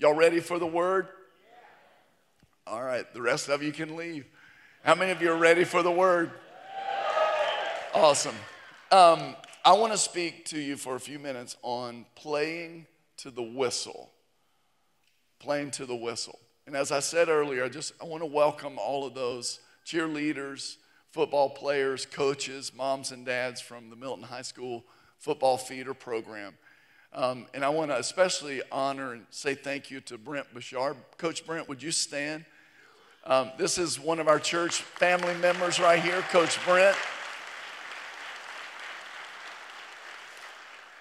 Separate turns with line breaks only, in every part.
Y'all ready for the word? All right, the rest of you can leave. How many of you are ready for the word? Awesome. Um, I want to speak to you for a few minutes on playing to the whistle. Playing to the whistle. And as I said earlier, I just I want to welcome all of those cheerleaders, football players, coaches, moms and dads from the Milton High School football feeder program. Um, and I want to especially honor and say thank you to Brent Bouchard. Coach Brent, would you stand? Um, this is one of our church family members right here, Coach Brent.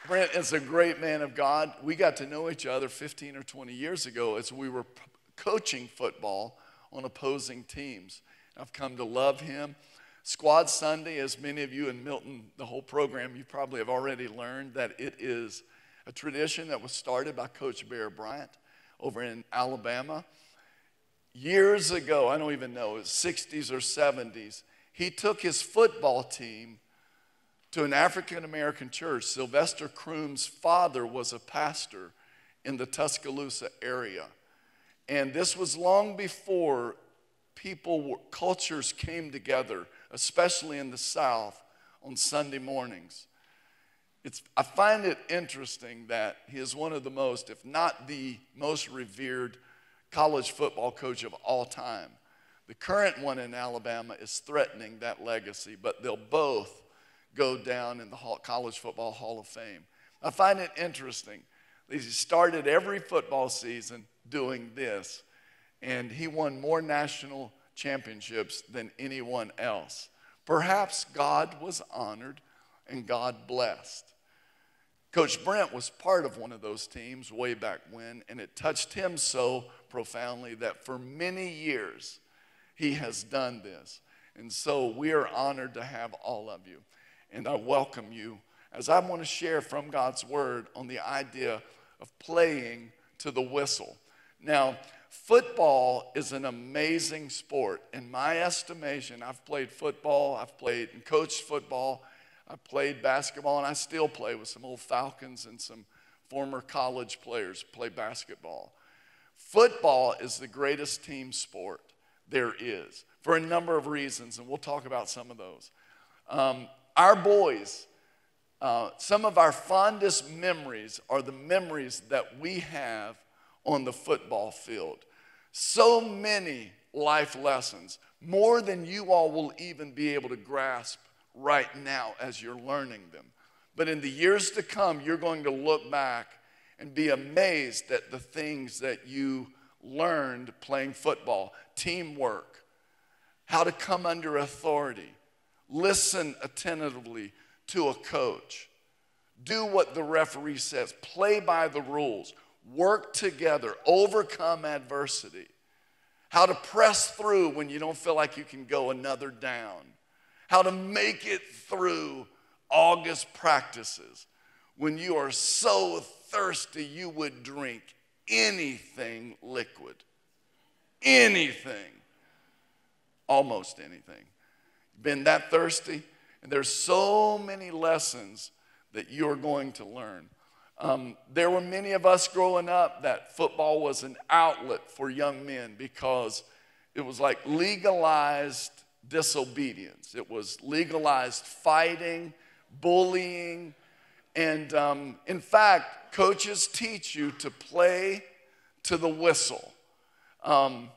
Brent is a great man of God. We got to know each other 15 or 20 years ago as we were p- coaching football on opposing teams. I've come to love him. Squad Sunday, as many of you in Milton, the whole program, you probably have already learned that it is a tradition that was started by Coach Bear Bryant over in Alabama. Years ago, I don't even know, it was 60s or 70s, he took his football team to an African American church. Sylvester Croom's father was a pastor in the Tuscaloosa area. And this was long before people, cultures came together, especially in the South, on Sunday mornings. It's, I find it interesting that he is one of the most, if not the most revered college football coach of all time. The current one in Alabama is threatening that legacy, but they'll both go down in the College Football Hall of Fame. I find it interesting. that He started every football season doing this, and he won more national championships than anyone else. Perhaps God was honored and God blessed. Coach Brent was part of one of those teams way back when, and it touched him so profoundly that for many years he has done this. And so we are honored to have all of you and I welcome you as I want to share from God's Word on the idea of playing to the whistle. Now, football is an amazing sport. In my estimation, I've played football, I've played and coached football, I've played basketball, and I still play with some old Falcons and some former college players play basketball. Football is the greatest team sport there is for a number of reasons, and we'll talk about some of those. Um, our boys, uh, some of our fondest memories are the memories that we have on the football field. So many life lessons, more than you all will even be able to grasp right now as you're learning them. But in the years to come, you're going to look back and be amazed at the things that you learned playing football teamwork, how to come under authority, Listen attentively to a coach. Do what the referee says. Play by the rules. Work together. Overcome adversity. How to press through when you don't feel like you can go another down. How to make it through August practices when you are so thirsty you would drink anything liquid. Anything. Almost anything been that thirsty? And there's so many lessons that you're going to learn. Um, there were many of us growing up that football was an outlet for young men because it was like legalized disobedience. It was legalized fighting, bullying, and um, in fact, coaches teach you to play to the whistle. Um,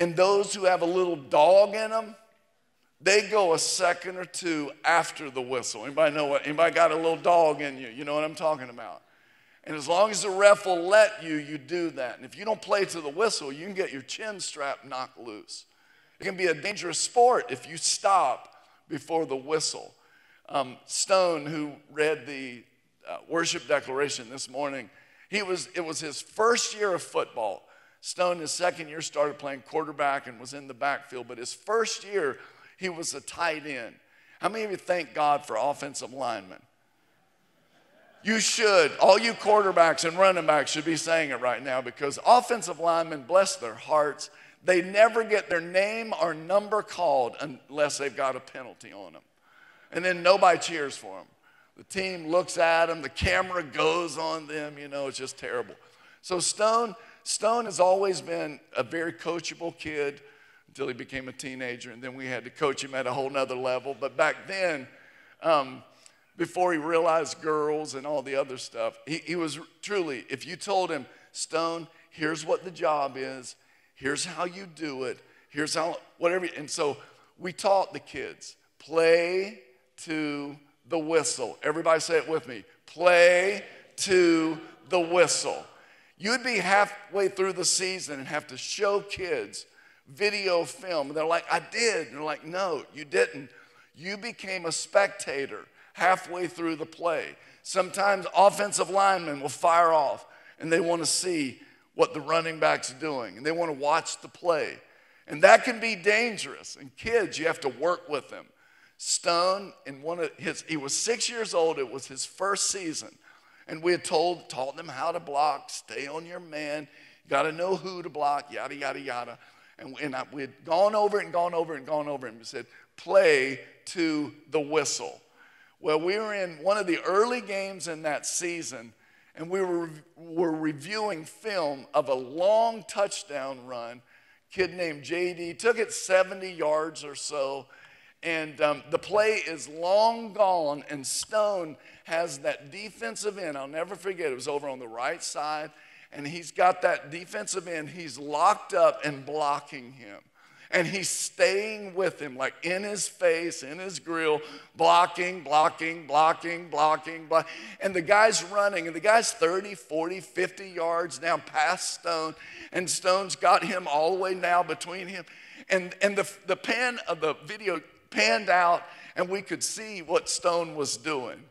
and those who have a little dog in them, they go a second or two after the whistle. Anybody know what? Anybody got a little dog in you? You know what I'm talking about. And as long as the ref will let you, you do that. And if you don't play to the whistle, you can get your chin strap knocked loose. It can be a dangerous sport if you stop before the whistle. Um, Stone, who read the uh, worship declaration this morning, he was, it was his first year of football. Stone, his second year, started playing quarterback and was in the backfield. But his first year, he was a tight end. How many of you thank God for offensive linemen? You should. All you quarterbacks and running backs should be saying it right now because offensive linemen, bless their hearts, they never get their name or number called unless they've got a penalty on them. And then nobody cheers for them. The team looks at them, the camera goes on them, you know, it's just terrible. So Stone, Stone has always been a very coachable kid until he became a teenager, and then we had to coach him at a whole nother level. But back then, um, before he realized girls and all the other stuff, he, he was truly, if you told him, Stone, here's what the job is, here's how you do it, here's how, whatever. And so we taught the kids play to the whistle. Everybody say it with me play to the whistle. You'd be halfway through the season and have to show kids video film. And they're like, I did. And they're like, no, you didn't. You became a spectator halfway through the play. Sometimes offensive linemen will fire off and they want to see what the running back's doing and they want to watch the play. And that can be dangerous. And kids, you have to work with them. Stone, in one of his, he was six years old, it was his first season. And we had told, taught them how to block, stay on your man, got to know who to block, yada, yada, yada. And, and I, we had gone over and gone over and gone over and said, play to the whistle. Well, we were in one of the early games in that season, and we were, were reviewing film of a long touchdown run. Kid named JD took it 70 yards or so, and um, the play is long gone, and Stone has that defensive end. I'll never forget, it was over on the right side, and he's got that defensive end. He's locked up and blocking him and he's staying with him, like in his face, in his grill, blocking, blocking, blocking, blocking, blocking. And the guy's running, and the guy's 30, 40, 50 yards down past Stone, and Stone's got him all the way now between him. And, and the, the pan of the video panned out, and we could see what Stone was doing.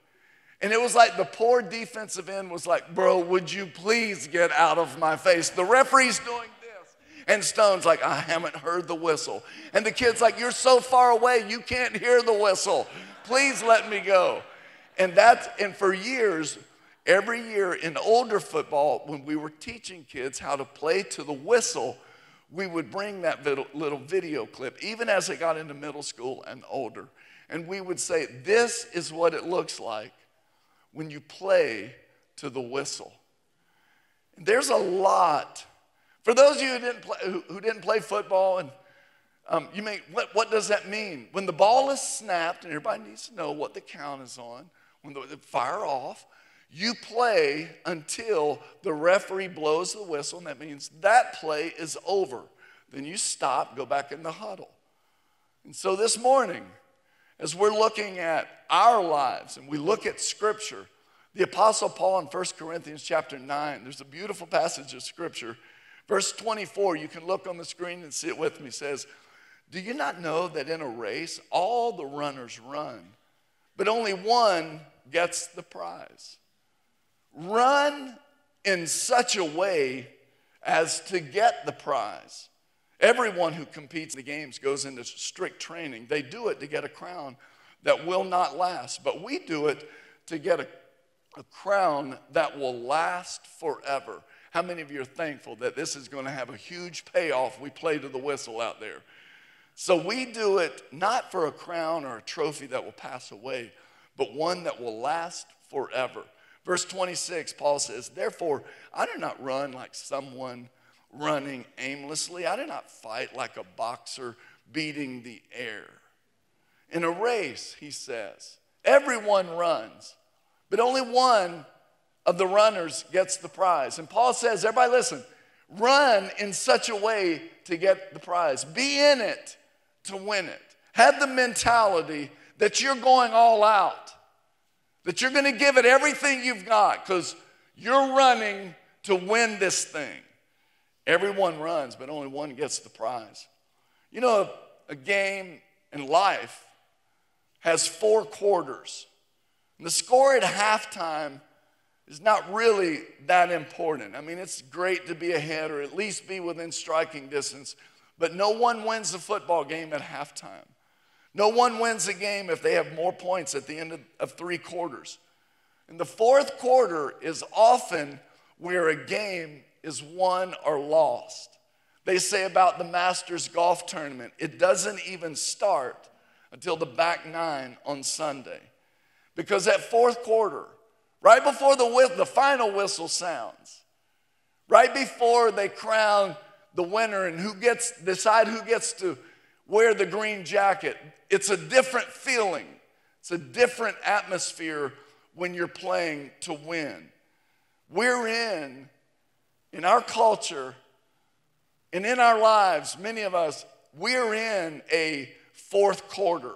And it was like the poor defensive end was like, Bro, would you please get out of my face? The referee's doing and Stone's like, I haven't heard the whistle. And the kid's like, You're so far away, you can't hear the whistle. Please let me go. And that's, and for years, every year in older football, when we were teaching kids how to play to the whistle, we would bring that little video clip, even as it got into middle school and older. And we would say, This is what it looks like when you play to the whistle. There's a lot for those of you who didn't play, who, didn't play football, and um, you may, what, what does that mean? When the ball is snapped, and everybody needs to know what the count is on, when the, the fire off, you play until the referee blows the whistle, and that means that play is over. Then you stop, go back in the huddle. And so this morning, as we're looking at our lives and we look at Scripture, the Apostle Paul in 1 Corinthians chapter 9, there's a beautiful passage of Scripture Verse 24, you can look on the screen and see it with me, says, Do you not know that in a race all the runners run, but only one gets the prize? Run in such a way as to get the prize. Everyone who competes in the games goes into strict training. They do it to get a crown that will not last, but we do it to get a, a crown that will last forever. How many of you are thankful that this is going to have a huge payoff? We play to the whistle out there. So we do it not for a crown or a trophy that will pass away, but one that will last forever. Verse 26, Paul says, Therefore, I do not run like someone running aimlessly. I do not fight like a boxer beating the air. In a race, he says, everyone runs, but only one of the runners gets the prize. And Paul says, everybody listen, run in such a way to get the prize. Be in it to win it. Have the mentality that you're going all out, that you're going to give it everything you've got because you're running to win this thing. Everyone runs, but only one gets the prize. You know, a game in life has four quarters. And the score at halftime is not really that important. I mean, it's great to be ahead or at least be within striking distance, but no one wins the football game at halftime. No one wins a game if they have more points at the end of, of three quarters. And the fourth quarter is often where a game is won or lost. They say about the Masters golf tournament, it doesn't even start until the back nine on Sunday. Because that fourth quarter, right before the, the final whistle sounds, Right before they crown the winner and who gets decide who gets to wear the green jacket. It's a different feeling. It's a different atmosphere when you're playing to win. We're in in our culture and in our lives, many of us, we're in a fourth quarter.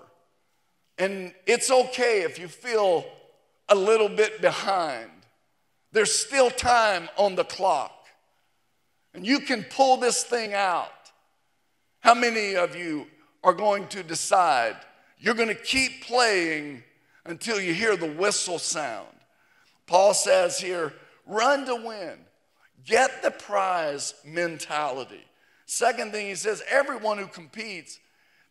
And it's okay if you feel a little bit behind. There's still time on the clock. And you can pull this thing out. How many of you are going to decide you're going to keep playing until you hear the whistle sound? Paul says here, run to win. Get the prize mentality. Second thing he says, everyone who competes,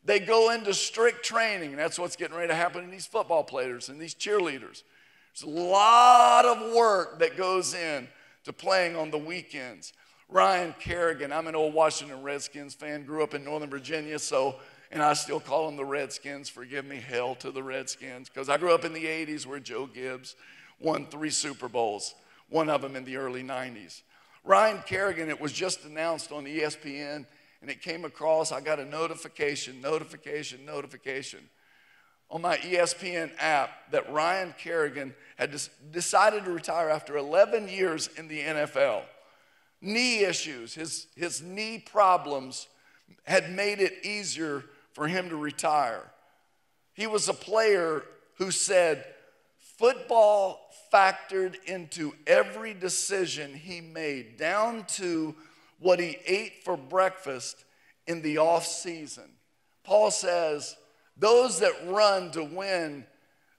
they go into strict training. That's what's getting ready to happen in these football players and these cheerleaders. There's a lot of work that goes in to playing on the weekends. Ryan Kerrigan, I'm an old Washington Redskins fan, grew up in Northern Virginia, so, and I still call them the Redskins. Forgive me, hell to the Redskins, because I grew up in the 80s where Joe Gibbs won three Super Bowls, one of them in the early 90s. Ryan Kerrigan, it was just announced on ESPN, and it came across. I got a notification, notification, notification on my ESPN app that Ryan Kerrigan had decided to retire after 11 years in the NFL. Knee issues, his, his knee problems had made it easier for him to retire. He was a player who said, Football factored into every decision he made, down to what he ate for breakfast in the off season. Paul says, those that run to win,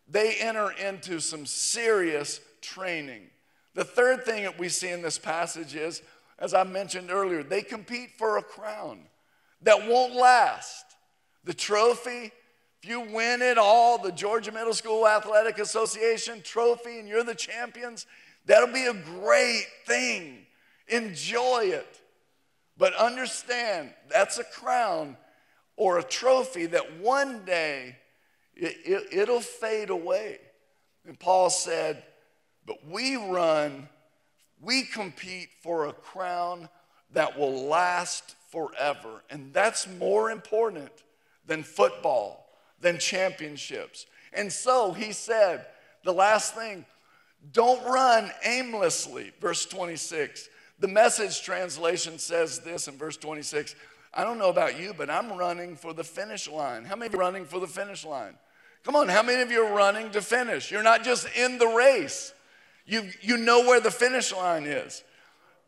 they enter into some serious training. The third thing that we see in this passage is, as I mentioned earlier, they compete for a crown that won't last. The trophy, if you win it all, the Georgia Middle School Athletic Association trophy, and you're the champions, that'll be a great thing. Enjoy it. But understand that's a crown or a trophy that one day it, it, will fade away. And Paul said, But we run, we compete for a crown that will last forever. And that's more important than football than championships. And so he said, the last thing, don't run aimlessly, verse 26. The message translation says this in verse 26 I don't know about you, but I'm running for the finish line. How many of you are running for the finish line? Come on, how many of you are running to finish? You're not just in the race, you, you know where the finish line is.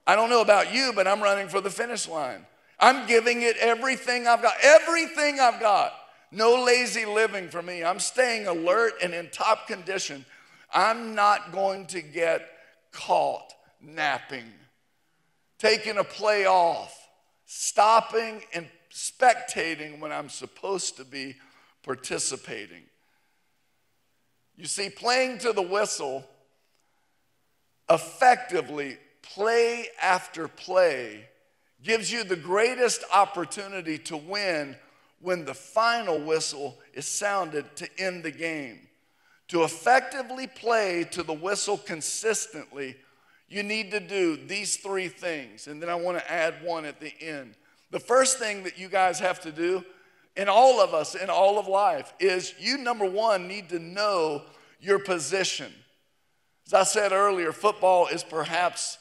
I don't know about you, but I'm running for the finish line. I'm giving it everything I've got, everything I've got. No lazy living for me. I'm staying alert and in top condition. I'm not going to get caught napping, taking a play off, stopping and spectating when I'm supposed to be participating. You see, playing to the whistle effectively, play after play, gives you the greatest opportunity to win when the final whistle is sounded to end the game. To effectively play to the whistle consistently, you need to do these three things. And then I want to add one at the end. The first thing that you guys have to do, in all of us, in all of life, is you, number one, need to know your position. As I said earlier, football is perhaps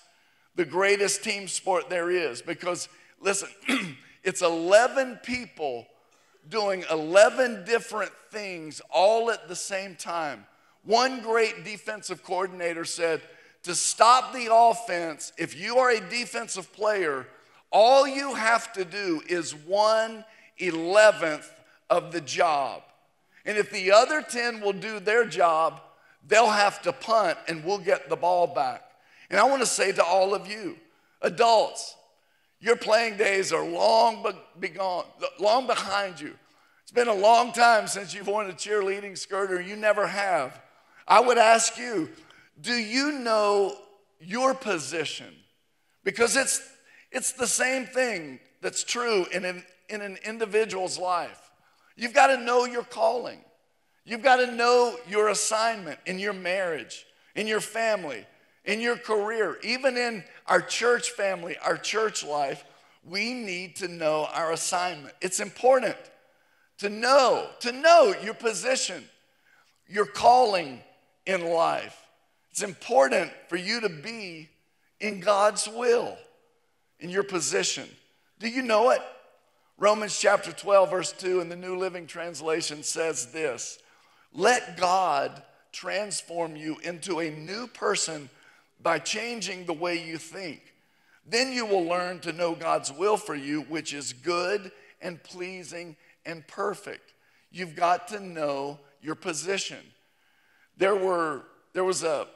the greatest team sport there is because, listen, it's 11 people doing 11 different things all at the same time. One great defensive coordinator said, to stop the offense, if you are a defensive player, all you have to do is one eleventh of the job. And if the other 10 will do their job, they'll have to punt and we'll get the ball back. And I want to say to all of you, adults, your playing days are long, begone, long behind you. It's been a long time since you've worn a cheerleading skirt or you never have. I would ask you, do you know your position? Because it's, it's the same thing that's true in an, in an individual's life. You've got to know your calling. You've got to know your assignment in your marriage, in your family. in your career, even in our church family, our church life, we need to know our assignment. It's important to know, to know your position, your calling in life. It's important for you to be in God's will, in your position. Do you know it? Romans chapter 12, verse 2 in the New Living Translation says this Let God transform you into a new person by changing the way you think. Then you will learn to know God's will for you, which is good and pleasing and perfect. You've got to know your position. There, were, there was a,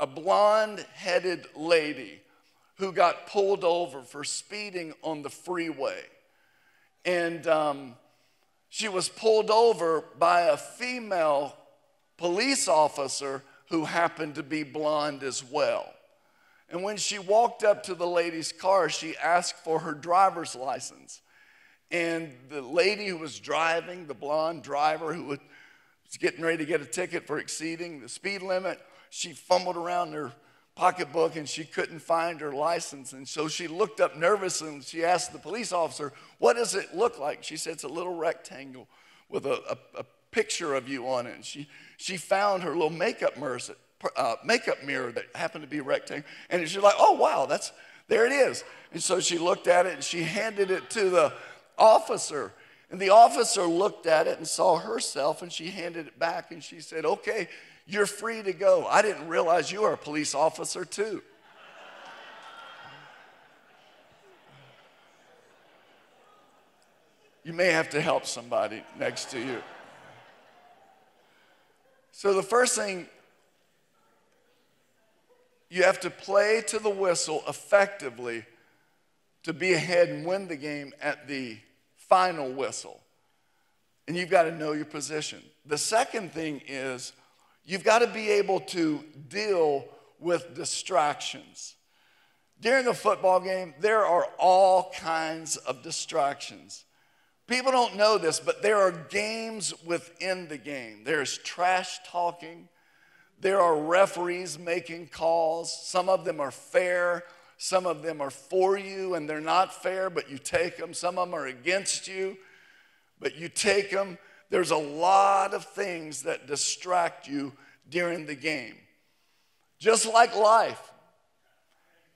a blonde headed lady who got pulled over for speeding on the freeway. And um, she was pulled over by a female police officer who happened to be blonde as well. And when she walked up to the lady's car, she asked for her driver's license. And the lady who was driving, the blonde driver who was getting ready to get a ticket for exceeding the speed limit, she fumbled around her pocketbook and she couldn't find her license. And so she looked up nervous and she asked the police officer, What does it look like? She said, It's a little rectangle with a, a, a picture of you on it. And she, she found her little makeup mirror, uh, makeup mirror that happened to be rectangle. And she's like, Oh, wow, that's there it is. And so she looked at it and she handed it to the officer. And the officer looked at it and saw herself and she handed it back and she said, Okay, you're free to go. I didn't realize you were a police officer, too. You may have to help somebody next to you. So, the first thing you have to play to the whistle effectively to be ahead and win the game at the final whistle. And you've got to know your position. The second thing is You've got to be able to deal with distractions. During a football game, there are all kinds of distractions. People don't know this, but there are games within the game. There's trash talking, there are referees making calls. Some of them are fair, some of them are for you and they're not fair, but you take them. Some of them are against you, but you take them. There's a lot of things that distract you during the game. Just like life.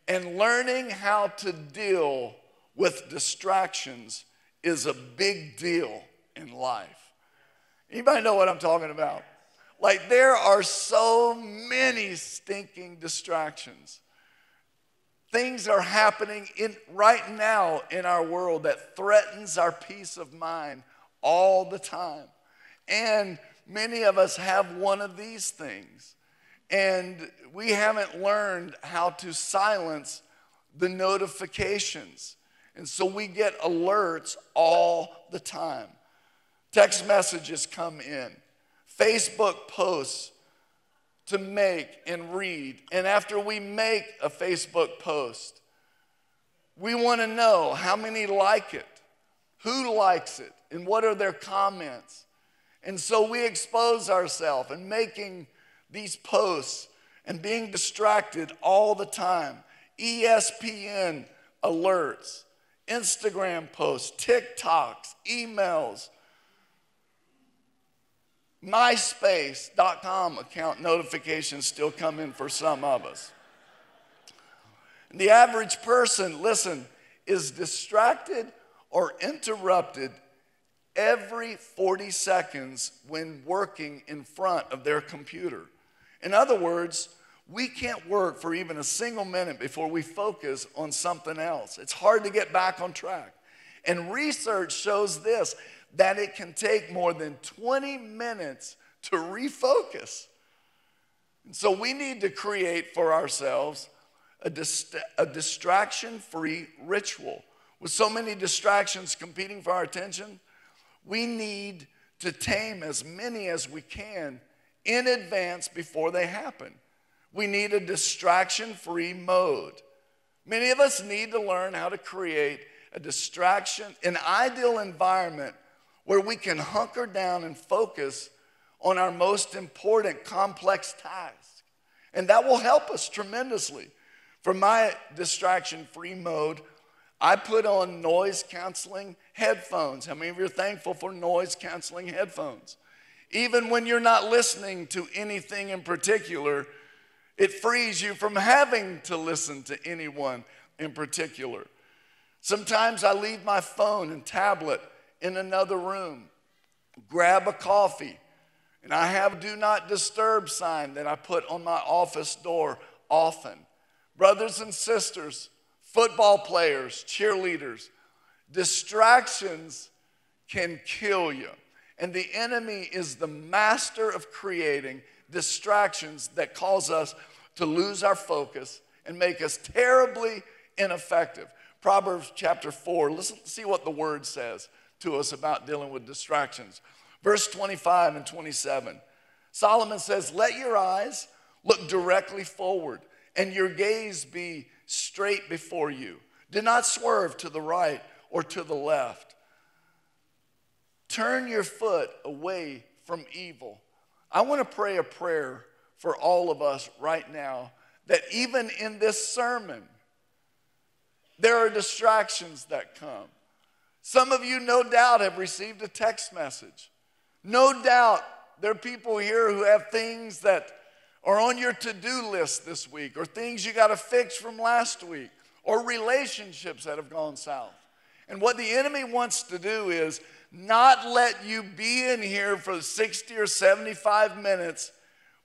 And learning how to deal with distractions is a big deal in life. Anybody know what I'm talking about? Like there are so many stinking distractions. Things are happening in, right now in our world that threatens our peace of mind all the time. And many of us have one of these things. And we haven't learned how to silence the notifications. And so we get alerts all the time. Text messages come in, Facebook posts to make and read. And after we make a Facebook post, we want to know how many like it, who likes it, and what are their comments. And so we expose ourselves and making these posts and being distracted all the time. ESPN alerts, Instagram posts, TikToks, emails, MySpace.com account notifications still come in for some of us. And The average person, listen, is distracted or interrupted every 40 seconds when working in front of their computer. In other words, we can't work for even a single minute before we focus on something else. It's hard to get back on track. And research shows this that it can take more than 20 minutes to refocus. And so we need to create for ourselves a, dist- a distraction free ritual. With so many distractions competing for our attention, we need to tame as many as we can in advance before they happen. We need a distraction free mode. Many of us need to learn how to create a distraction, an ideal environment where we can hunker down and focus on our most important complex task. And that will help us tremendously. For my distraction free mode, I put on noise canceling headphones. How many of you are thankful for noise canceling headphones? Even when you're not listening to anything in particular, it frees you from having to listen to anyone in particular. Sometimes I leave my phone and tablet in another room, grab a coffee, and I have do not disturb sign that I put on my office door often. Brothers and sisters, football players, cheerleaders, distractions can kill you. And the enemy is the master of creating distractions that cause us to lose our focus and make us terribly ineffective. Proverbs chapter 4, listen, see what the word says to us about dealing with distractions. Verse 25 and 27. Solomon says, Let your eyes look directly forward and your gaze be straight before you. Do not swerve to the right or to the left. Turn your foot away from evil. I want to pray a prayer for all of us right now that even in this sermon, there are distractions that come. Some of you, no doubt, have received a text message. No doubt, there are people here who have things that or on your to do list this week, or things you got to fix from last week, or relationships that have gone south. And what the enemy wants to do is not let you be in here for 60 or 75 minutes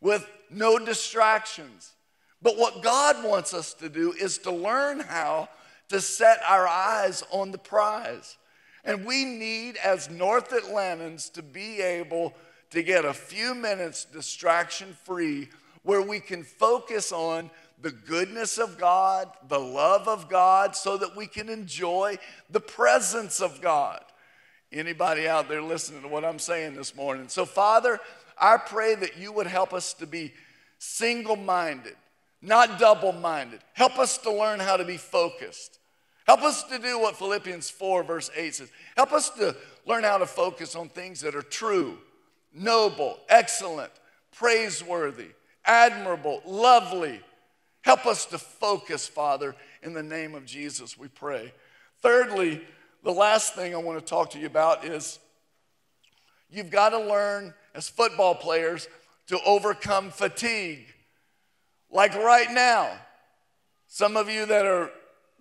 with no distractions. But what God wants us to do is to learn how to set our eyes on the prize. And we need, as North Atlantans, to be able to get a few minutes distraction free where we can focus on the goodness of God, the love of God, so that we can enjoy the presence of God. Anybody out there listening to what I'm saying this morning? So, Father, I pray that you would help us to be single minded, not double minded. Help us to learn how to be focused. Help us to do what Philippians 4, verse 8 says. Help us to learn how to focus on things that are true, noble, excellent, praiseworthy, admirable, lovely. Help us to focus, Father, in the name of Jesus, we pray. Thirdly, the last thing I want to talk to you about is you've got to learn as football players to overcome fatigue. Like right now, some of you that are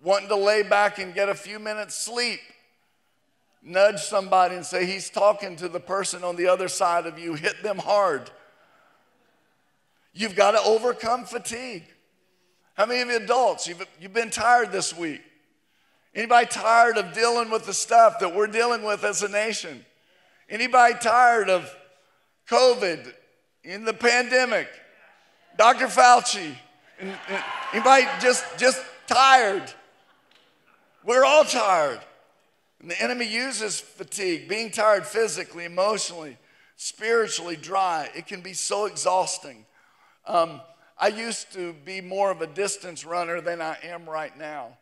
wanting to lay back and get a few minutes sleep, nudge somebody and say, He's talking to the person on the other side of you. Hit them hard. You've got to overcome fatigue. How many of you adults, you've, you've been tired this week? Anybody tired of dealing with the stuff that we're dealing with as a nation? Anybody tired of COVID, in the pandemic, Dr. Fauci? Anybody just, just tired? We're all tired. And the enemy uses fatigue, being tired physically, emotionally, spiritually dry. It can be so exhausting. Um, I used to be more of a distance runner than I am right now.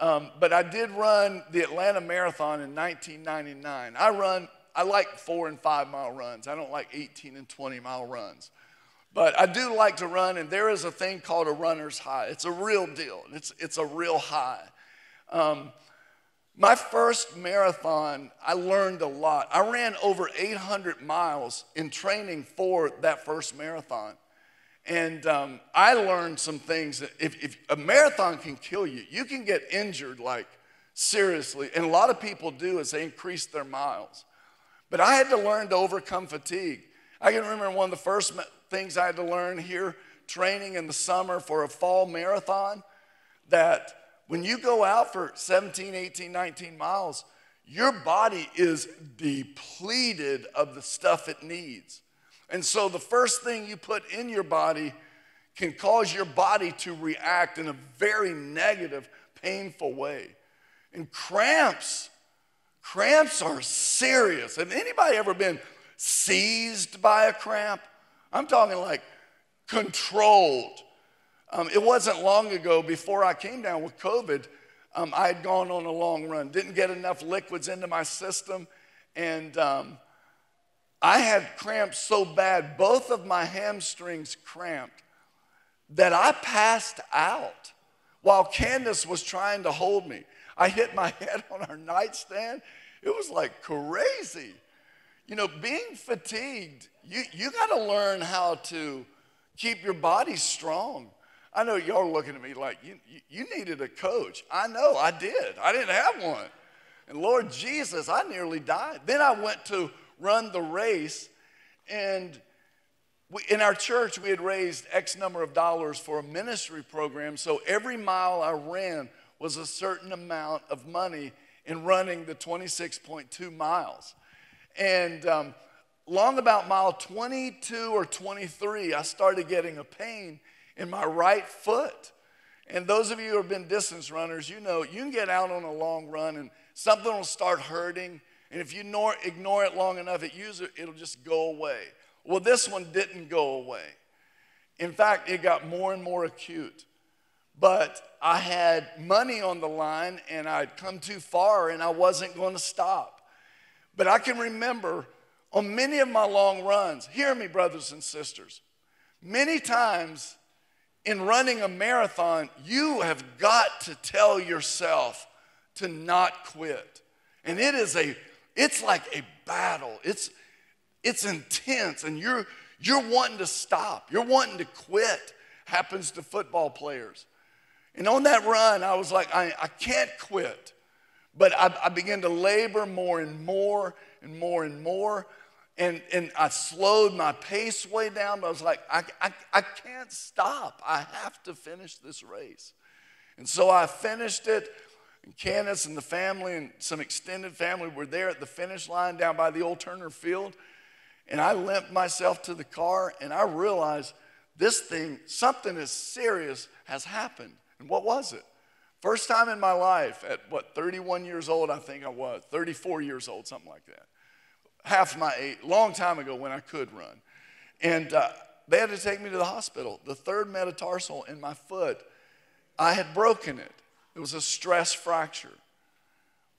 Um, but I did run the Atlanta Marathon in 1999. I run, I like four and five mile runs. I don't like 18 and 20 mile runs. But I do like to run, and there is a thing called a runner's high. It's a real deal, it's, it's a real high. Um, my first marathon, I learned a lot. I ran over 800 miles in training for that first marathon. And um, I learned some things that if, if a marathon can kill you, you can get injured like seriously. And a lot of people do as they increase their miles. But I had to learn to overcome fatigue. I can remember one of the first things I had to learn here training in the summer for a fall marathon that when you go out for 17, 18, 19 miles, your body is depleted of the stuff it needs. And so the first thing you put in your body can cause your body to react in a very negative, painful way. And cramps, cramps are serious. Have anybody ever been seized by a cramp? I'm talking like controlled. Um, it wasn't long ago before I came down with COVID. Um, I had gone on a long run, didn't get enough liquids into my system, and um, I had cramps so bad, both of my hamstrings cramped. that I passed out while Candace was trying to hold me. I hit my head on our nightstand. It was like crazy. You know, being fatigued, you, you got to learn how to keep your body strong. I know y'all are looking at me like, you, you needed a coach. I know, I did. I didn't have one. And Lord Jesus, I nearly died. Then I went to run the race, and we, in our church, we had raised X number of dollars for a ministry program. So every mile I ran was a certain amount of money in running the 26.2 miles. And um, long about mile 22 or 23, I started getting a pain in my right foot. And those of you who have been distance runners, you know you can get out on a long run and something will start hurting. And if you ignore, ignore it long enough, it usually, it'll just go away. Well, this one didn't go away. In fact, it got more and more acute. But I had money on the line and I'd come too far and I wasn't going to stop. But I can remember on many of my long runs, hear me, brothers and sisters, many times in running a marathon, you have got to tell yourself to not quit. And it is a, it's like a battle. It's, it's intense, and you're, you're wanting to stop. You're wanting to quit. Happens to football players. And on that run, I was like, I, I can't quit. But I, I began to labor more and more and more and more and, and I slowed my pace way down, but I was like, I, I, I can't stop. I have to finish this race. And so I finished it. And Candace and the family and some extended family were there at the finish line down by the old Turner Field. And I limped myself to the car and I realized this thing, something as serious has happened. And what was it? First time in my life at what, 31 years old, I think I was, 34 years old, something like that half my age, long time ago when I could run. And uh, they had to take me to the hospital. The third metatarsal in my foot, I had broken it. It was a stress fracture.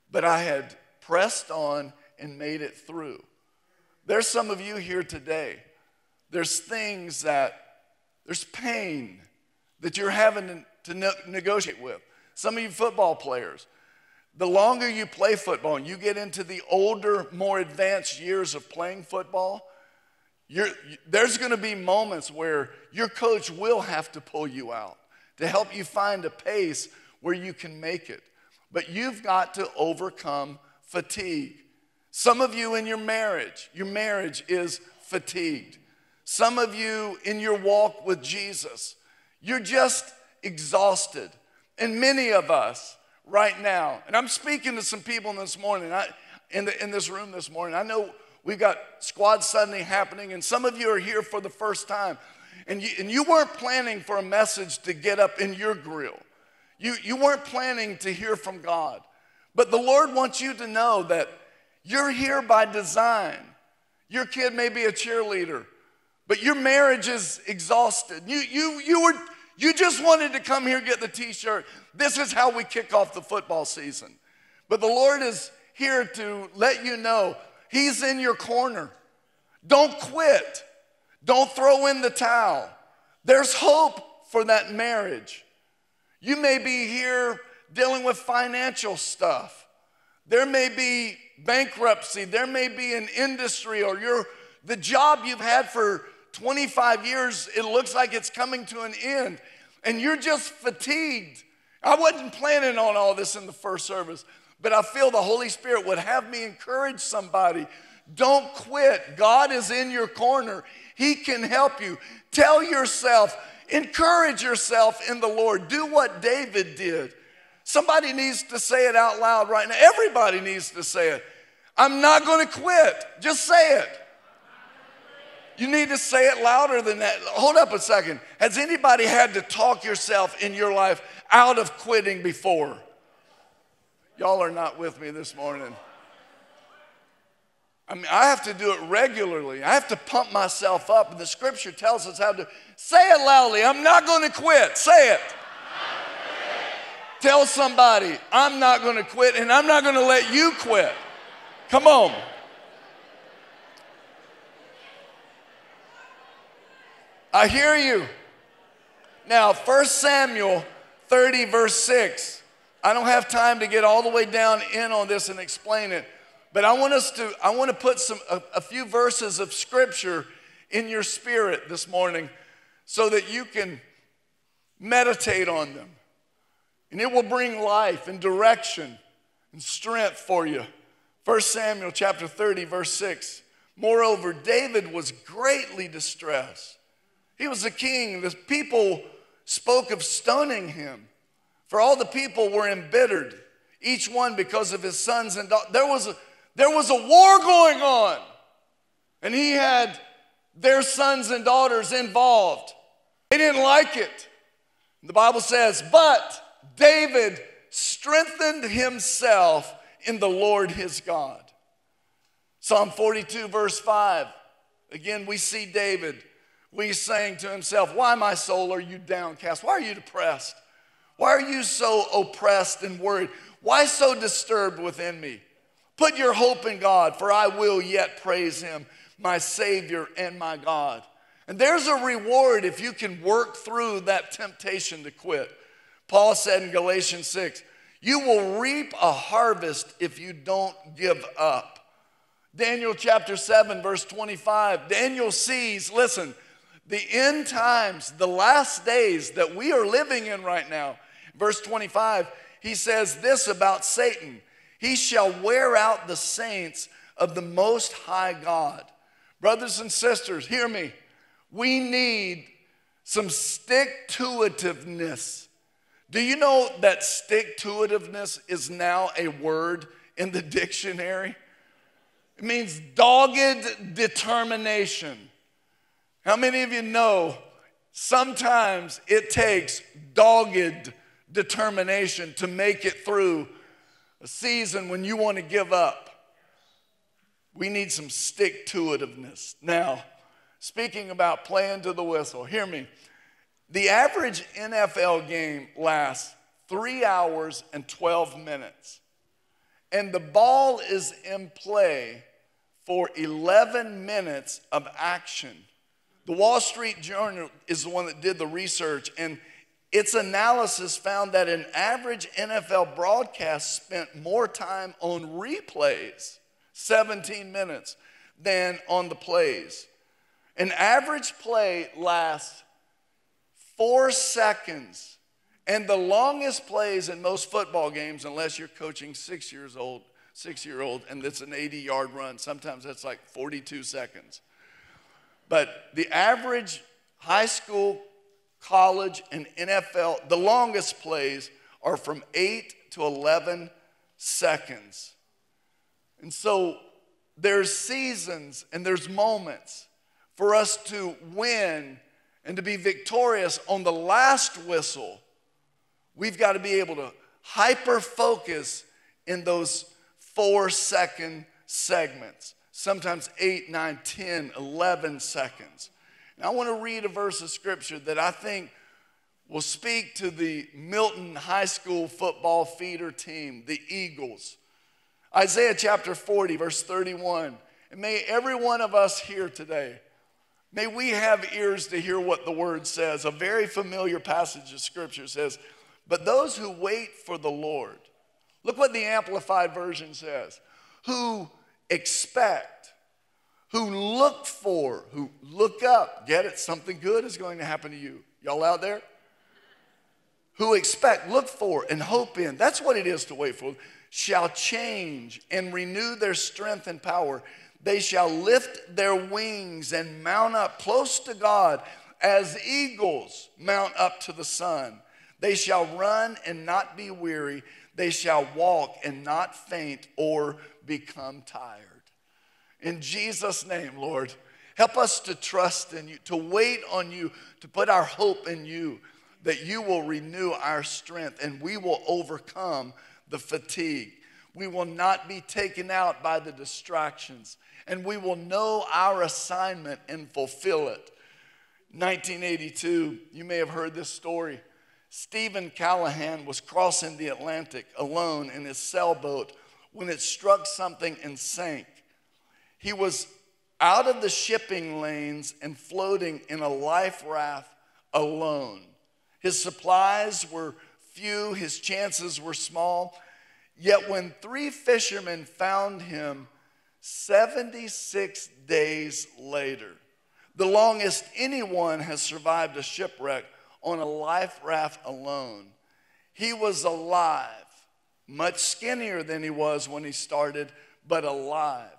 But I had pressed on and made it through. There's some of you here today. There's things that, there's pain that you're having to, to negotiate with. Some of you football players, the longer you play football and you get into the older, more advanced years of playing football, there's going to be moments where your coach will have to pull you out to help you find a pace where you can make it. But you've got to overcome fatigue. Some of you in your marriage, your marriage is fatigued. Some of you in your walk with Jesus, you're just exhausted. And many of us, right now. And I'm speaking to some people in this morning, I, in, the, in this room this morning. I know we've got Squad Sunday happening, and some of you are here for the first time. And you, and you weren't planning for a message to get up in your grill. You, you weren't planning to hear from God. But the Lord wants you to know that you're here by design. Your kid may be a cheerleader, but your marriage is exhausted. You, you, you were you just wanted to come here get the t shirt. This is how we kick off the football season. But the Lord is here to let you know He's in your corner. Don't quit, don't throw in the towel. There's hope for that marriage. You may be here dealing with financial stuff. There may be bankruptcy. There may be an industry or your the job you've had for 25 years, it looks like it's coming to an end, and you're just fatigued. I wasn't planning on all this in the first service, but I feel the Holy Spirit would have me encourage somebody. Don't quit. God is in your corner, He can help you. Tell yourself, encourage yourself in the Lord. Do what David did. Somebody needs to say it out loud right now. Everybody needs to say it. I'm not going to quit. Just say it. You need to say it louder than that. Hold up a second. Has anybody had to talk yourself in your life out of quitting before? Y'all are not with me this morning. I mean, I have to do it regularly. I have to pump myself up. And the scripture tells us how to say it loudly. I'm not going to quit. Say it. Tell somebody, I'm not going to quit and I'm not going to let you quit. Come on. I hear you. Now, 1 Samuel 30, verse 6. I don't have time to get all the way down in on this and explain it, but I want us to, I want to put some, a, a few verses of scripture in your spirit this morning so that you can meditate on them. And it will bring life and direction and strength for you. 1 Samuel chapter 30, verse 6. Moreover, David was greatly distressed. He was a king. The people spoke of stoning him. For all the people were embittered, each one because of his sons and daughters. There was a, there was a war going on, and he had their sons and daughters involved. They didn't like it. The Bible says, but David strengthened himself in the Lord his God. Psalm 42, verse 5. Again, we see David. We saying to himself, Why, my soul, are you downcast? Why are you depressed? Why are you so oppressed and worried? Why so disturbed within me? Put your hope in God, for I will yet praise him, my Savior and my God. And there's a reward if you can work through that temptation to quit. Paul said in Galatians 6, You will reap a harvest if you don't give up. Daniel chapter 7, verse 25. Daniel sees, listen, the end times, the last days that we are living in right now. Verse 25, he says this about Satan He shall wear out the saints of the Most High God. Brothers and sisters, hear me. We need some stick to itiveness do you know that stick to itiveness is now a word in the dictionary? It means dogged determination. How many of you know sometimes it takes dogged determination to make it through a season when you want to give up? We need some stick to itiveness. Now, speaking about playing to the whistle, hear me. The average NFL game lasts three hours and 12 minutes, and the ball is in play for 11 minutes of action. The Wall Street Journal is the one that did the research, and its analysis found that an average NFL broadcast spent more time on replays, 17 minutes, than on the plays. An average play lasts four seconds. And the longest plays in most football games, unless you're coaching six years old, six year old, and it's an 80 yard run, sometimes that's like 42 seconds. But the average high school, college, and NFL, the longest plays are from 8 to 11 seconds. And so there's seasons and there's moments for us to win and to be victorious on the last whistle, we've got to be able to hyper focus in those four second segments, sometimes eight, nine, 10, 11 seconds. And I want to read a verse of scripture that I think will speak to the Milton High School football feeder team, the Eagles. Isaiah chapter 40, verse 31. And may every one of us here today May we have ears to hear what the word says. A very familiar passage of scripture says, But those who wait for the Lord, look what the Amplified Version says, who expect, who look for, who look up, get it? Something good is going to happen to you. Y'all out there? Who expect, look for, and hope in. That's what it is to wait for. Shall change and renew their strength and power. They shall lift their wings and mount up close to God as eagles mount up to the sun. They shall run and not be weary. They shall walk and not faint or become tired. In Jesus' name, Lord, help us to trust in you, to wait on you, to put our hope in you, that you will renew our strength and we will overcome the fatigue. We will not be taken out by the distractions and we will know our assignment and fulfill it. 1982, you may have heard this story. Steven Callahan was crossing the Atlantic alone in his sailboat when it struck something and sank. He was out of the shipping lanes and floating in a life raft alone. His supplies were few, his chances were small. Yet when three fishermen found him 76 days later, the longest anyone has survived a shipwreck on a life raft alone, he was alive, much skinnier than he was when he started, but alive.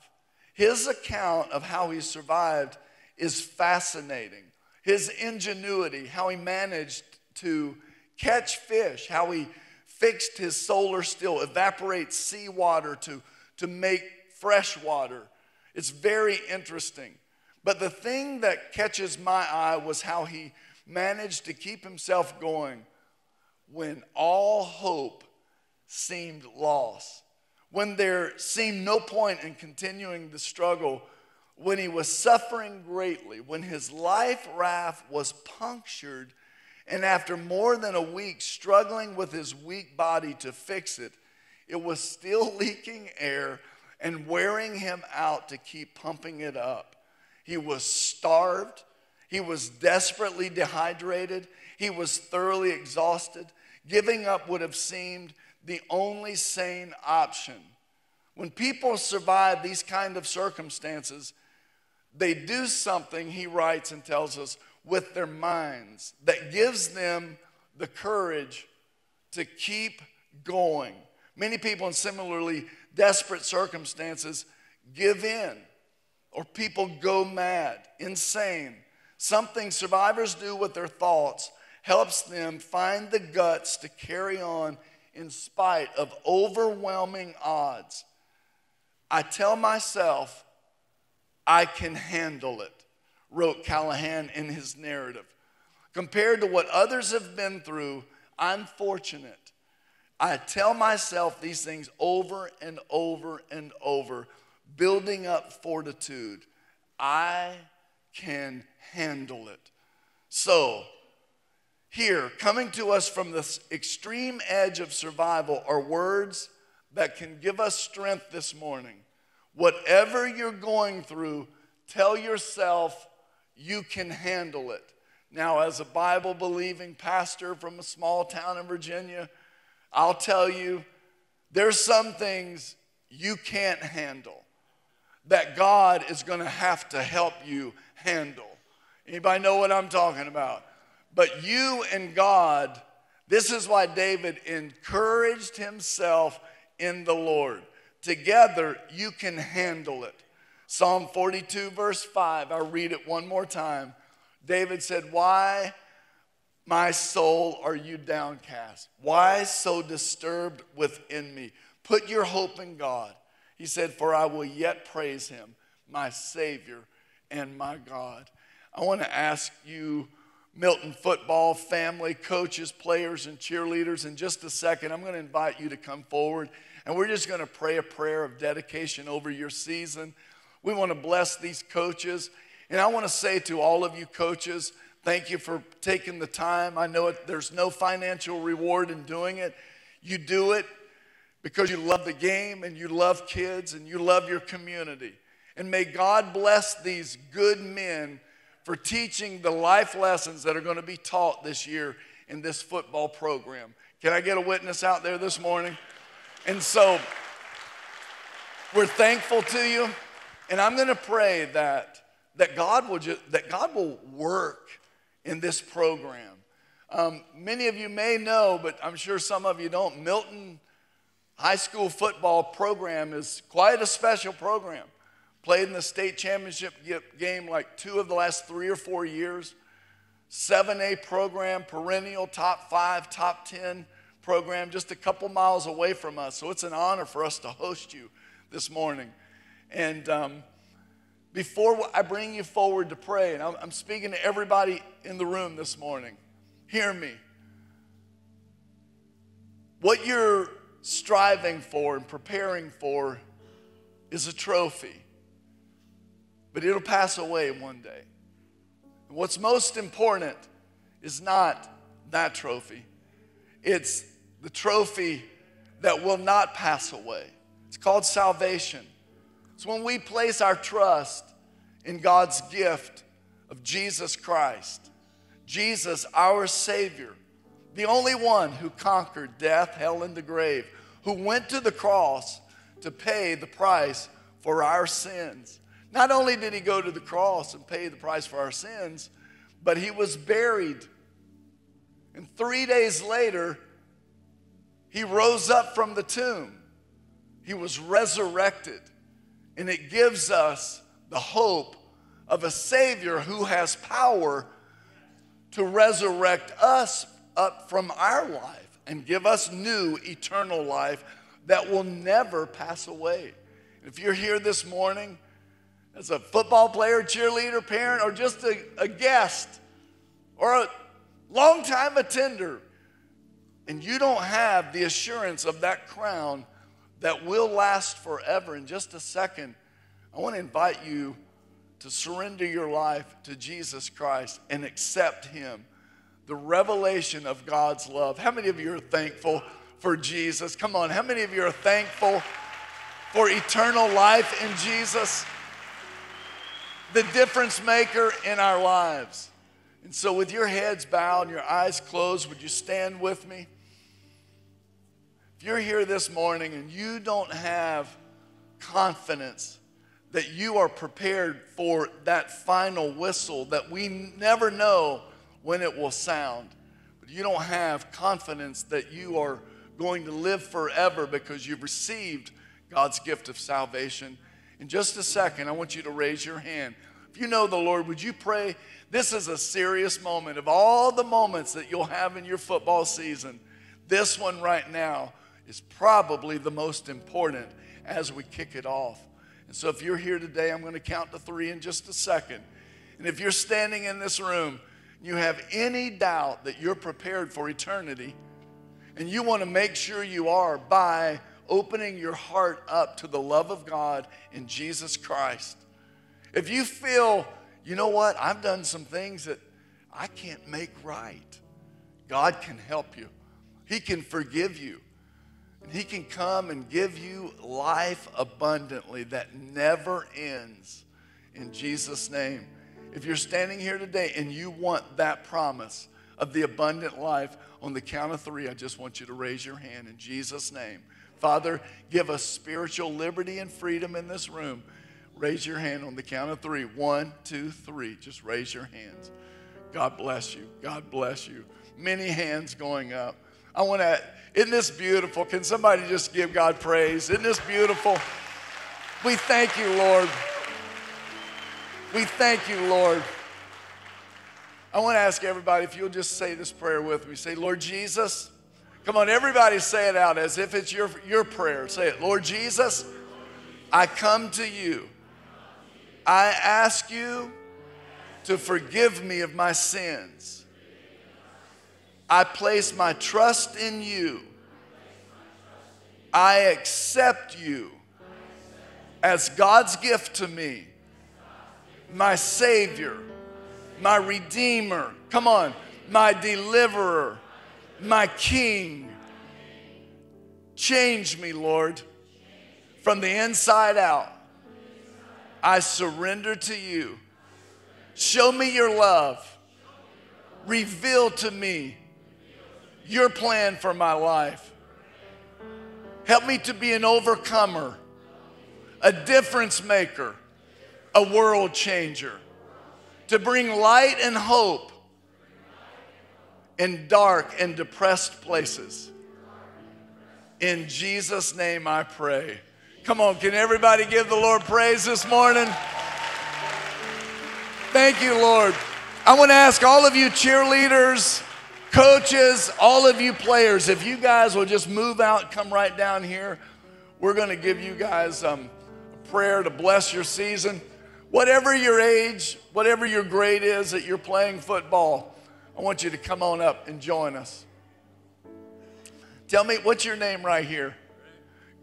His account of how he survived is fascinating. His ingenuity, how he managed to catch fish, how he fixed his solar still, evaporate seawater to, to make fresh water. It's very interesting. But the thing that catches my eye was how he managed to keep himself going when all hope seemed lost, when there seemed no point in continuing the struggle, when he was suffering greatly, when his life raft was punctured and after more than a week struggling with his weak body to fix it, it was still leaking air and wearing him out to keep pumping it up. He was starved. He was desperately dehydrated. He was thoroughly exhausted. Giving up would have seemed the only sane option. When people survive these kind of circumstances, they do something, he writes and tells us, with their minds that gives them the courage to keep going. Many people in similarly desperate circumstances give in, or people go mad, insane. Something survivors do with their thoughts helps them find the guts to carry on in spite of overwhelming odds. I tell myself, I can handle it wrote Callahan in his narrative. Compared to what others have been through, I'm fortunate. I tell myself these things over and over and over, building up fortitude. I can handle it. So, here, coming to us from this extreme edge of survival, are words that can give us strength this morning. Whatever you're going through, tell yourself, you can handle it. Now, as a Bible believing pastor from a small town in Virginia, I'll tell you there's some things you can't handle that God is going to have to help you handle. Anybody know what I'm talking about? But you and God, this is why David encouraged himself in the Lord. Together, you can handle it. Psalm 42, verse 5, I'll read it one more time. David said, Why, my soul, are you downcast? Why so disturbed within me? Put your hope in God. He said, For I will yet praise him, my Savior and my God. I want to ask you, Milton football family, coaches, players, and cheerleaders, in just a second, I'm going to invite you to come forward and we're just going to pray a prayer of dedication over your season. We want to bless these coaches. And I want to say to all of you coaches, thank you for taking the time. I know it, there's no financial reward in doing it. You do it because you love the game and you love kids and you love your community. And may God bless these good men for teaching the life lessons that are going to be taught this year in this football program. Can I get a witness out there this morning? And so we're thankful to you. And I'm going to pray that, that, God will just, that God will work in this program. Um, many of you may know, but I'm sure some of you don't. Milton High School football program is quite a special program. Played in the state championship game like two of the last three or four years. 7A program, perennial top five, top 10 program, just a couple miles away from us. So it's an honor for us to host you this morning. And um, before I bring you forward to pray, and I'm, I'm speaking to everybody in the room this morning, hear me. What you're striving for and preparing for is a trophy, but it'll pass away one day. What's most important is not that trophy, it's the trophy that will not pass away. It's called salvation. It's when we place our trust in God's gift of Jesus Christ, Jesus, our Savior, the only one who conquered death, hell, and the grave, who went to the cross to pay the price for our sins. Not only did he go to the cross and pay the price for our sins, but he was buried. And three days later, he rose up from the tomb. He was resurrected. And it gives us the hope of a Savior who has power to resurrect us up from our life and give us new eternal life that will never pass away. If you're here this morning as a football player, cheerleader, parent, or just a, a guest or a longtime attender, and you don't have the assurance of that crown that will last forever, in just a second, I want to invite you to surrender your life to Jesus Christ and accept Him. The revelation of God's love. How many of you are thankful for Jesus? Come on, how many of you are thankful for eternal life in Jesus? The difference maker in our lives. And so, with your heads bowed and your eyes closed, would you stand with me? If you're here this morning and you don't have confidence that you are prepared for that final whistle that we never know when it will sound. But you don't have confidence that you are going to live forever because you've received God's gift of salvation. In just a second, I want you to raise your hand. If you know the Lord, would you pray? This is a serious moment. Of all the moments that you'll have in your football season, this one right now is probably the most important as we kick it off. And so if you're here today, I'm going to count to three in just a second. And if you're standing in this room, you have any doubt that you're prepared for eternity, and you want to make sure you are by opening your heart up to the love of God in Jesus Christ. If you feel, you know what, I've done some things that I can't make right, God can help you. He can forgive you. He can come and give you life abundantly that never ends in Jesus' name. If you're standing here today and you want that promise of the abundant life, on the count of three, I just want you to raise your hand in Jesus' name. Father, give us spiritual liberty and freedom in this room. Raise your hand on the count of three. One, two, three. Just raise your hands. God bless you. God bless you. Many hands going up. I want to, isn't this beautiful? Can somebody just give God praise? Isn't this beautiful? We thank you, Lord. We thank you, Lord. I want to ask everybody if you'll just say this prayer with me. Say, Lord Jesus, come on, everybody say it out as if it's your, your prayer. Say it, Lord Jesus, I come to you. I ask you to forgive me of my sins. I place my trust in you. I accept you as God's gift to me, my Savior, my Redeemer. Come on, my Deliverer, my King. Change me, Lord, from the inside out. I surrender to you. Show me your love. Reveal to me your plan for my life. Help me to be an overcomer, a difference maker, a world changer, to bring light and hope in dark and depressed places. In Jesus' name I pray. Come on, can everybody give the Lord praise this morning? Thank you, Lord. I want to ask all of you cheerleaders, Coaches, all of you players, if you guys will just move out, come right down here, we're going to give you guys um, a prayer to bless your season. Whatever your age, whatever your grade is that you're playing football, I want you to come on up and join us. Tell me, what's your name right here?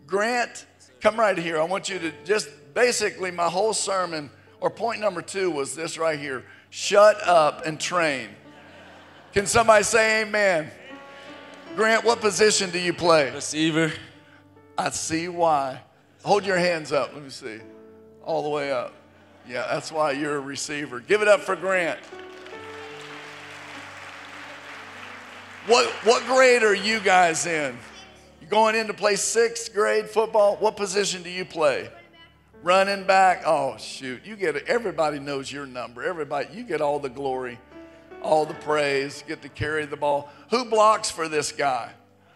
Grant, come right here. I want you to just basically, my whole sermon, or point number two was this right here shut up and train. Can somebody say amen? Grant, what position do you play?
Receiver.
I see why. Hold your hands up. Let me see. All the way up. Yeah, that's why you're a receiver. Give it up for Grant. What, what grade are you guys in? You're going in to play sixth grade football? What position do you play? Running back. Oh, shoot. You get it. Everybody knows your number. Everybody, you get all the glory, all the praise, get to carry the ball. Who blocks for this guy?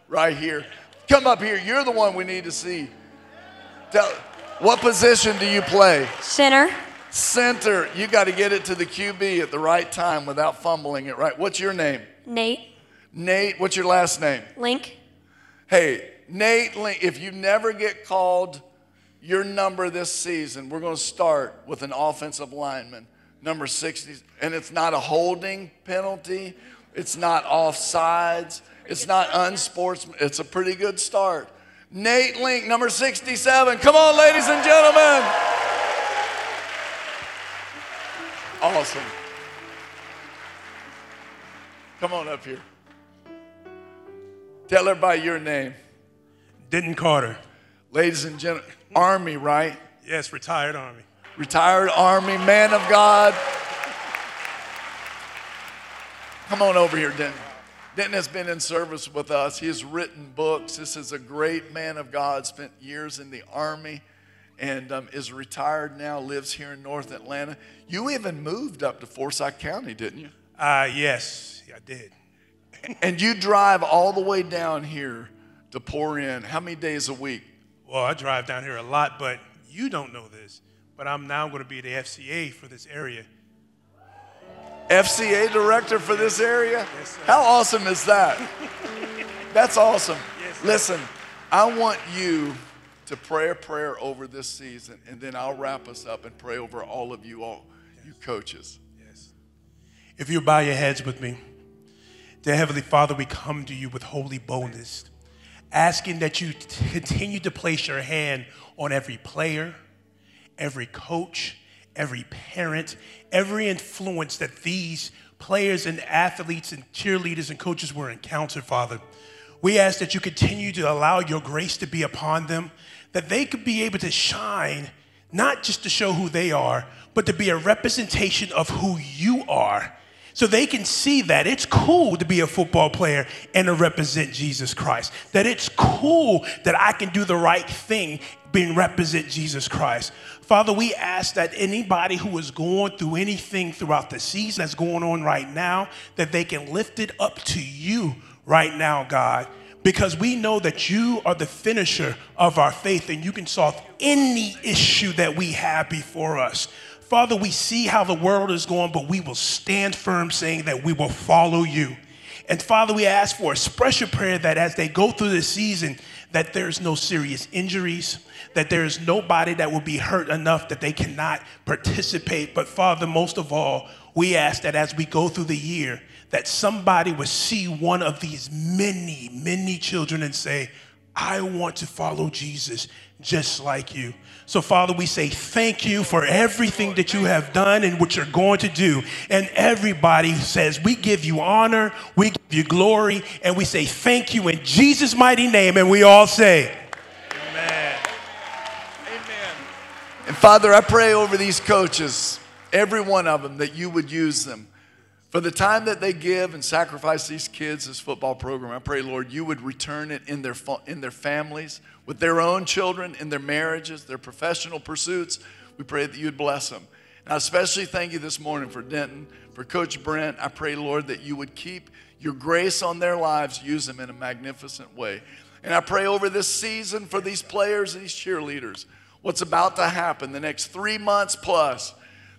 Right here. Come up here. You're the one we need to see. Tell, what position do you play?
Center.
Center. You got to get it to the QB at the right time without fumbling it right. What's your name?
Nate.
Nate. What's your last name?
Link.
Hey, Nate Link, if you never get called your number this season, we're going to start with an offensive lineman, number 60. And it's not a holding penalty, it's not offsides, it's not unsportsman. It's a pretty good start. Nate Link, number 67. Come on, ladies and gentlemen. Awesome. Come on up here. Tell everybody your name.
Denton Carter.
Ladies and gentlemen, Army, right?
Yes, retired Army.
Retired Army, man of God. Come on over here, Denton. Denton has been in service with us. He has written books. This is a great man of God, spent years in the Army and um, is retired now, lives here in North Atlanta. You even moved up to Forsyth County, didn't you?
Uh, yes, I did.
And you drive all the way down here to pour in. How many days a week?
Well, I drive down here a lot, but you don't know this. But I'm now going to be the FCA for this area.
FCA director for this area?
Yes, sir.
How awesome is that? That's awesome.
Yes.
Listen, I want you to pray a prayer over this season, and then I'll wrap us up and pray over all of you, all you coaches.
Yes. If you bow your heads with me, dear Heavenly Father, we come to you with holy boldness, asking that you t- continue to place your hand on every player, every coach, every parent, every influence that these players and athletes and cheerleaders and coaches were encountered, Father. We ask that you continue to allow your grace to be upon them, that they could be able to shine, not just to show who they are, but to be a representation of who you are. So they can see that it's cool to be a football player and to represent Jesus Christ. That it's cool that I can do the right thing being represent Jesus Christ. Father, we ask that anybody who is going through anything throughout the season that's going on right now, that they can lift it up to you right now, God. Because we know that you are the finisher of our faith and you can solve any issue that we have before us. Father, we see how the world is going, but we will stand firm saying that we will follow you. And Father, we ask for a special prayer that as they go through this season, that there's no serious injuries, that there's nobody that will be hurt enough that they cannot participate. But Father, most of all, we ask that as we go through the year, that somebody would see one of these many, many children and say, I want to follow Jesus just like you. So, Father, we say thank you for everything that you have done and what you're going to do. And everybody says, We give you honor, we give you glory, and we say thank you in Jesus' mighty name. And we all say, Amen.
Amen. And Father, I pray over these coaches, every one of them, that you would use them. For the time that they give and sacrifice these kids, this football program, I pray, Lord, you would return it in their, in their families, with their own children, in their marriages, their professional pursuits. We pray that you'd bless them. And I especially thank you this morning for Denton, for Coach Brent. I pray, Lord, that you would keep your grace on their lives, use them in a magnificent way. And I pray over this season for these players these cheerleaders, what's about to happen the next three months plus.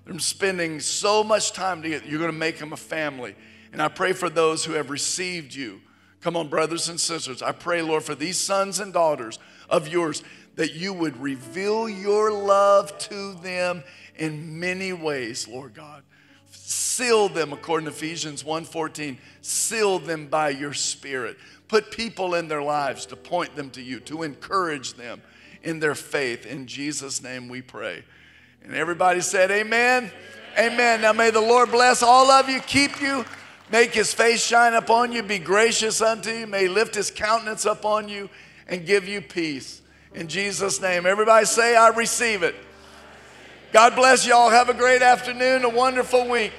They're spending so much time together. You're going to make them a family. And I pray for those who have received you. Come on, brothers and sisters. I pray, Lord, for these sons and daughters of yours that you would reveal your love to them in many ways, Lord God. Seal them according to Ephesians 1:14. Seal them by your spirit. Put people in their lives to point them to you, to encourage them in their faith. In Jesus' name we pray. And everybody said, Amen. Amen. Now may the Lord bless all of you, keep you, make his face shine upon you, be gracious unto you, may lift his countenance upon you, and give you peace. In Jesus' name. Everybody say, I receive it. God bless y'all. Have a great afternoon, a wonderful week.